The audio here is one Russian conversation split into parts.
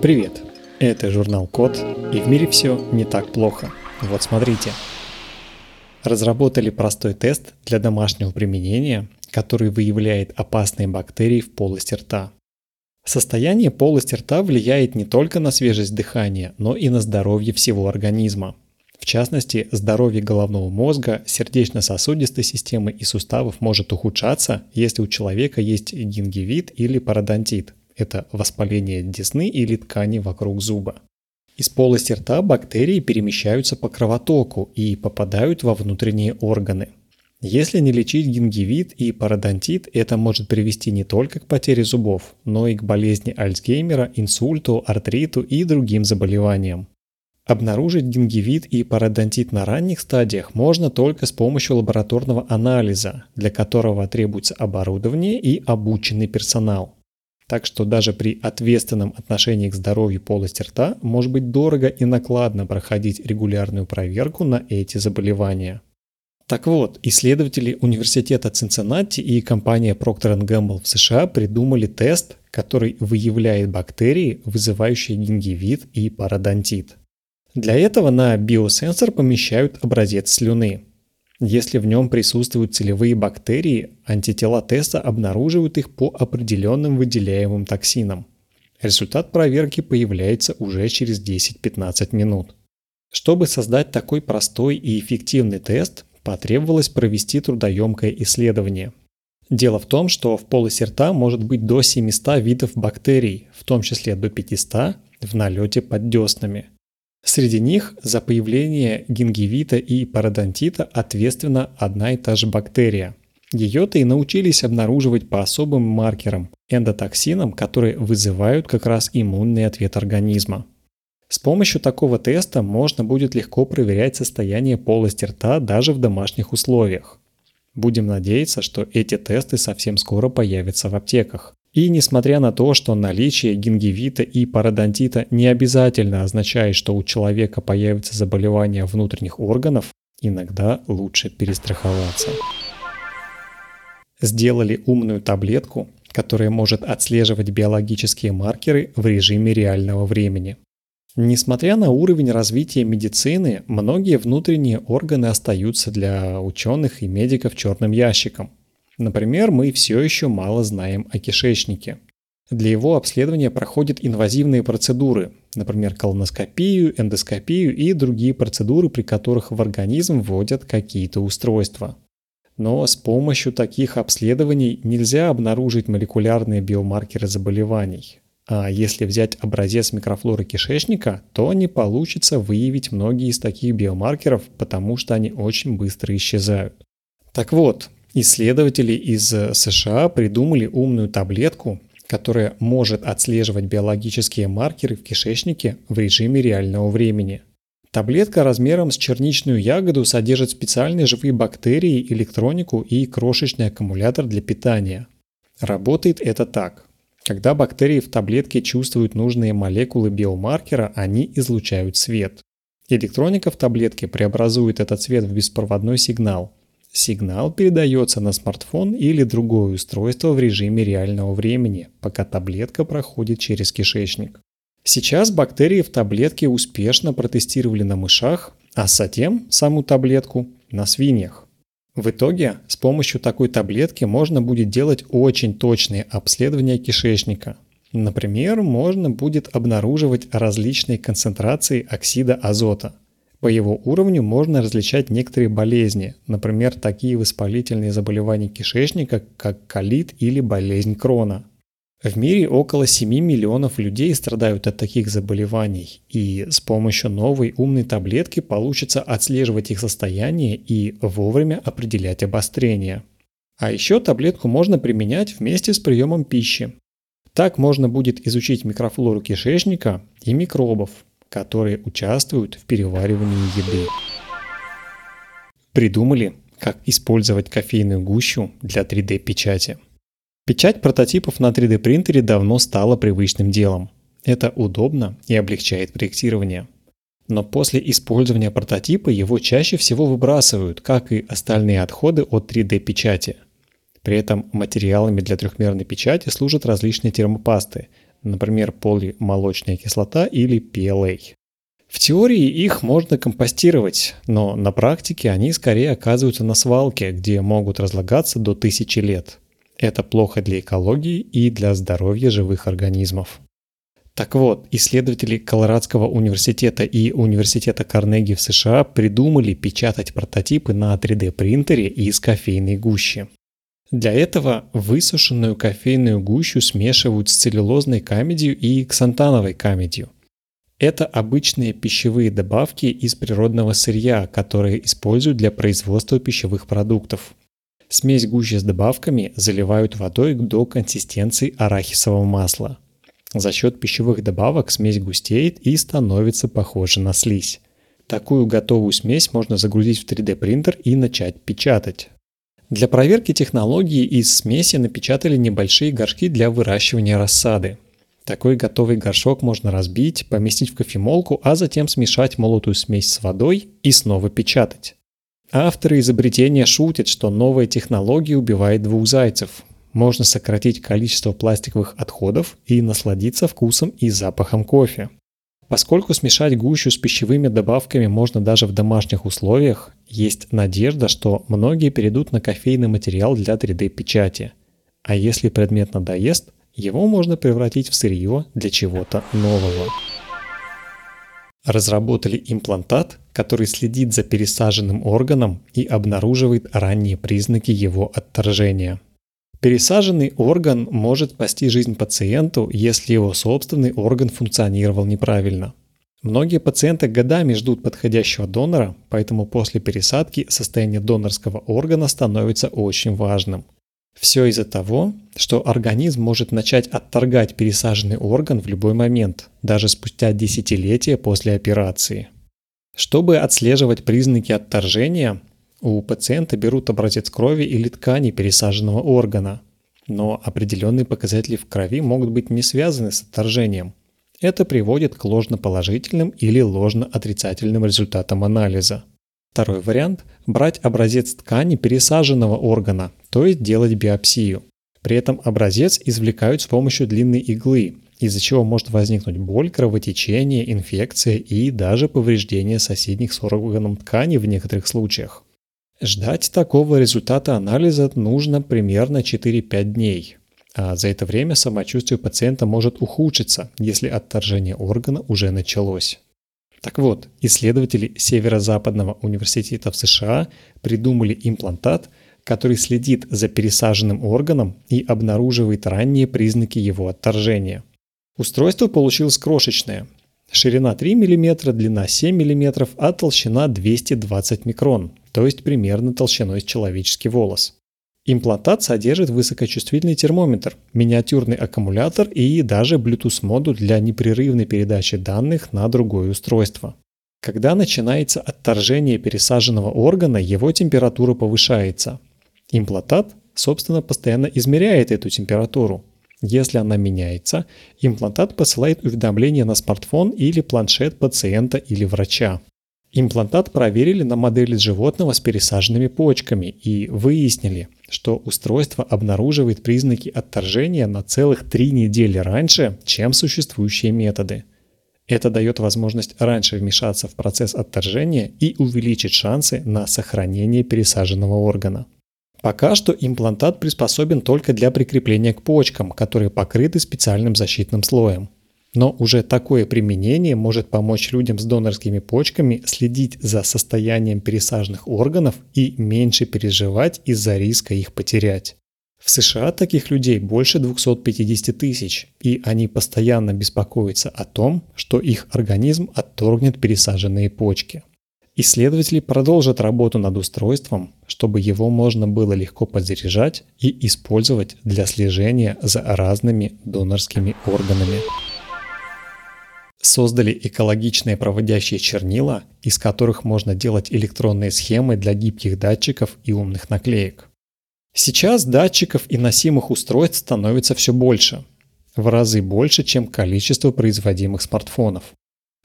Привет! Это журнал Код, и в мире все не так плохо. Вот смотрите. Разработали простой тест для домашнего применения, который выявляет опасные бактерии в полости рта. Состояние полости рта влияет не только на свежесть дыхания, но и на здоровье всего организма. В частности, здоровье головного мозга, сердечно-сосудистой системы и суставов может ухудшаться, если у человека есть гингивит или пародонтит. Это воспаление десны или ткани вокруг зуба. Из полости рта бактерии перемещаются по кровотоку и попадают во внутренние органы. Если не лечить гингивит и пародонтит, это может привести не только к потере зубов, но и к болезни Альцгеймера, инсульту, артриту и другим заболеваниям. Обнаружить гингивит и пародонтит на ранних стадиях можно только с помощью лабораторного анализа, для которого требуется оборудование и обученный персонал. Так что даже при ответственном отношении к здоровью полости рта может быть дорого и накладно проходить регулярную проверку на эти заболевания. Так вот, исследователи университета Цинциннати и компания Procter Gamble в США придумали тест, который выявляет бактерии, вызывающие гингивит и пародонтит. Для этого на биосенсор помещают образец слюны. Если в нем присутствуют целевые бактерии, антитела теста обнаруживают их по определенным выделяемым токсинам. Результат проверки появляется уже через 10-15 минут. Чтобы создать такой простой и эффективный тест, потребовалось провести трудоемкое исследование. Дело в том, что в полости рта может быть до 700 видов бактерий, в том числе до 500 в налете под деснами – Среди них за появление гингивита и пародонтита ответственна одна и та же бактерия. Ее-то и научились обнаруживать по особым маркерам, эндотоксинам, которые вызывают как раз иммунный ответ организма. С помощью такого теста можно будет легко проверять состояние полости рта даже в домашних условиях. Будем надеяться, что эти тесты совсем скоро появятся в аптеках. И несмотря на то, что наличие гингивита и пародонтита не обязательно означает, что у человека появится заболевание внутренних органов, иногда лучше перестраховаться. Сделали умную таблетку, которая может отслеживать биологические маркеры в режиме реального времени. Несмотря на уровень развития медицины, многие внутренние органы остаются для ученых и медиков черным ящиком. Например, мы все еще мало знаем о кишечнике. Для его обследования проходят инвазивные процедуры, например, колоноскопию, эндоскопию и другие процедуры, при которых в организм вводят какие-то устройства. Но с помощью таких обследований нельзя обнаружить молекулярные биомаркеры заболеваний. А если взять образец микрофлоры кишечника, то не получится выявить многие из таких биомаркеров, потому что они очень быстро исчезают. Так вот, Исследователи из э, США придумали умную таблетку, которая может отслеживать биологические маркеры в кишечнике в режиме реального времени. Таблетка размером с черничную ягоду содержит специальные живые бактерии, электронику и крошечный аккумулятор для питания. Работает это так. Когда бактерии в таблетке чувствуют нужные молекулы биомаркера, они излучают свет. Электроника в таблетке преобразует этот свет в беспроводной сигнал, Сигнал передается на смартфон или другое устройство в режиме реального времени, пока таблетка проходит через кишечник. Сейчас бактерии в таблетке успешно протестировали на мышах, а затем саму таблетку на свиньях. В итоге с помощью такой таблетки можно будет делать очень точные обследования кишечника. Например, можно будет обнаруживать различные концентрации оксида азота – по его уровню можно различать некоторые болезни, например, такие воспалительные заболевания кишечника, как колит или болезнь Крона. В мире около 7 миллионов людей страдают от таких заболеваний, и с помощью новой умной таблетки получится отслеживать их состояние и вовремя определять обострение. А еще таблетку можно применять вместе с приемом пищи. Так можно будет изучить микрофлору кишечника и микробов, которые участвуют в переваривании еды. Придумали, как использовать кофейную гущу для 3D-печати. Печать прототипов на 3D принтере давно стала привычным делом. Это удобно и облегчает проектирование. Но после использования прототипа его чаще всего выбрасывают, как и остальные отходы от 3D-печати. При этом материалами для трехмерной печати служат различные термопасты, например, полимолочная кислота или PLA. В теории их можно компостировать, но на практике они скорее оказываются на свалке, где могут разлагаться до тысячи лет. Это плохо для экологии и для здоровья живых организмов. Так вот, исследователи Колорадского университета и университета Карнеги в США придумали печатать прототипы на 3D принтере из кофейной гущи. Для этого высушенную кофейную гущу смешивают с целлюлозной камедью и ксантановой камедью. Это обычные пищевые добавки из природного сырья, которые используют для производства пищевых продуктов. Смесь гущи с добавками заливают водой до консистенции арахисового масла. За счет пищевых добавок смесь густеет и становится похожа на слизь. Такую готовую смесь можно загрузить в 3D принтер и начать печатать. Для проверки технологии из смеси напечатали небольшие горшки для выращивания рассады. Такой готовый горшок можно разбить, поместить в кофемолку, а затем смешать молотую смесь с водой и снова печатать. Авторы изобретения шутят, что новая технология убивает двух зайцев. Можно сократить количество пластиковых отходов и насладиться вкусом и запахом кофе. Поскольку смешать гущу с пищевыми добавками можно даже в домашних условиях, есть надежда, что многие перейдут на кофейный материал для 3D-печати. А если предмет надоест, его можно превратить в сырье для чего-то нового. Разработали имплантат, который следит за пересаженным органом и обнаруживает ранние признаки его отторжения – Пересаженный орган может спасти жизнь пациенту, если его собственный орган функционировал неправильно. Многие пациенты годами ждут подходящего донора, поэтому после пересадки состояние донорского органа становится очень важным. Все из-за того, что организм может начать отторгать пересаженный орган в любой момент, даже спустя десятилетия после операции. Чтобы отслеживать признаки отторжения, у пациента берут образец крови или ткани пересаженного органа, но определенные показатели в крови могут быть не связаны с отторжением. Это приводит к ложноположительным или ложноотрицательным результатам анализа. Второй вариант – брать образец ткани пересаженного органа, то есть делать биопсию. При этом образец извлекают с помощью длинной иглы, из-за чего может возникнуть боль, кровотечение, инфекция и даже повреждение соседних с органом ткани в некоторых случаях. Ждать такого результата анализа нужно примерно 4-5 дней. А за это время самочувствие пациента может ухудшиться, если отторжение органа уже началось. Так вот, исследователи Северо-Западного университета в США придумали имплантат, который следит за пересаженным органом и обнаруживает ранние признаки его отторжения. Устройство получилось крошечное. Ширина 3 мм, длина 7 мм, а толщина 220 микрон, то есть примерно толщиной с человеческий волос. Имплантат содержит высокочувствительный термометр, миниатюрный аккумулятор и даже Bluetooth-модуль для непрерывной передачи данных на другое устройство. Когда начинается отторжение пересаженного органа, его температура повышается. Имплантат, собственно, постоянно измеряет эту температуру. Если она меняется, имплантат посылает уведомление на смартфон или планшет пациента или врача. Имплантат проверили на модели животного с пересаженными почками и выяснили, что устройство обнаруживает признаки отторжения на целых три недели раньше, чем существующие методы. Это дает возможность раньше вмешаться в процесс отторжения и увеличить шансы на сохранение пересаженного органа. Пока что имплантат приспособен только для прикрепления к почкам, которые покрыты специальным защитным слоем. Но уже такое применение может помочь людям с донорскими почками следить за состоянием пересаженных органов и меньше переживать из-за риска их потерять. В США таких людей больше 250 тысяч, и они постоянно беспокоятся о том, что их организм отторгнет пересаженные почки. Исследователи продолжат работу над устройством, чтобы его можно было легко подзаряжать и использовать для слежения за разными донорскими органами создали экологичные проводящие чернила, из которых можно делать электронные схемы для гибких датчиков и умных наклеек. Сейчас датчиков и носимых устройств становится все больше, в разы больше, чем количество производимых смартфонов.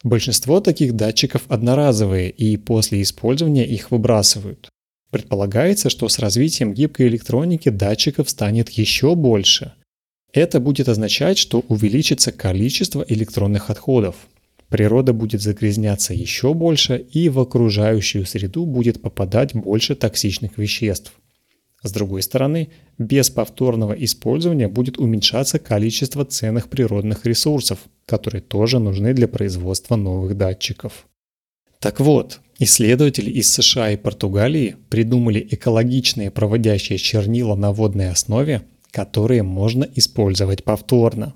Большинство таких датчиков одноразовые и после использования их выбрасывают. Предполагается, что с развитием гибкой электроники датчиков станет еще больше – Это будет означать, что увеличится количество электронных отходов. Природа будет загрязняться еще больше и в окружающую среду будет попадать больше токсичных веществ. С другой стороны, без повторного использования будет уменьшаться количество ценных природных ресурсов, которые тоже нужны для производства новых датчиков. Так вот, исследователи из США и Португалии придумали экологичные проводящие чернила на водной основе, которые можно использовать повторно.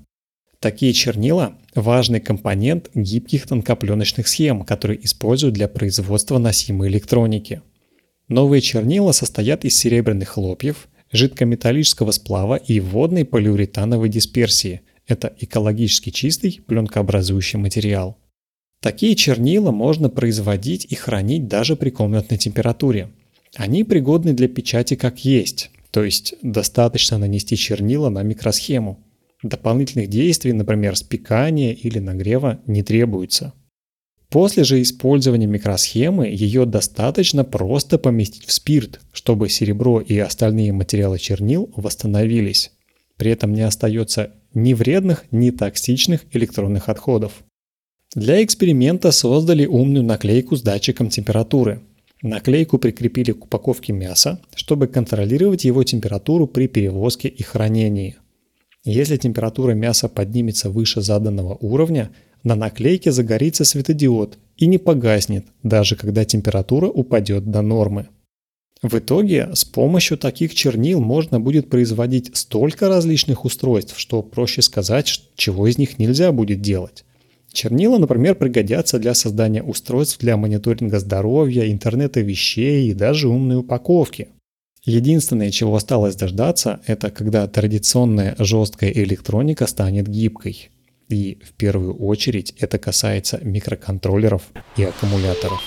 Такие чернила – важный компонент гибких тонкопленочных схем, которые используют для производства носимой электроники. Новые чернила состоят из серебряных хлопьев, жидкометаллического сплава и водной полиуретановой дисперсии. Это экологически чистый пленкообразующий материал. Такие чернила можно производить и хранить даже при комнатной температуре. Они пригодны для печати как есть, то есть достаточно нанести чернила на микросхему. Дополнительных действий, например, спекания или нагрева, не требуется. После же использования микросхемы ее достаточно просто поместить в спирт, чтобы серебро и остальные материалы чернил восстановились. При этом не остается ни вредных, ни токсичных электронных отходов. Для эксперимента создали умную наклейку с датчиком температуры. Наклейку прикрепили к упаковке мяса, чтобы контролировать его температуру при перевозке и хранении. Если температура мяса поднимется выше заданного уровня, на наклейке загорится светодиод и не погаснет, даже когда температура упадет до нормы. В итоге с помощью таких чернил можно будет производить столько различных устройств, что проще сказать, чего из них нельзя будет делать. Чернила, например, пригодятся для создания устройств для мониторинга здоровья, интернета вещей и даже умной упаковки. Единственное, чего осталось дождаться, это когда традиционная жесткая электроника станет гибкой. И в первую очередь это касается микроконтроллеров и аккумуляторов.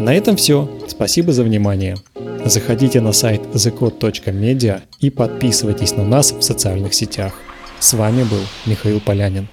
На этом все. Спасибо за внимание. Заходите на сайт thecode.media и подписывайтесь на нас в социальных сетях. С вами был Михаил Полянин.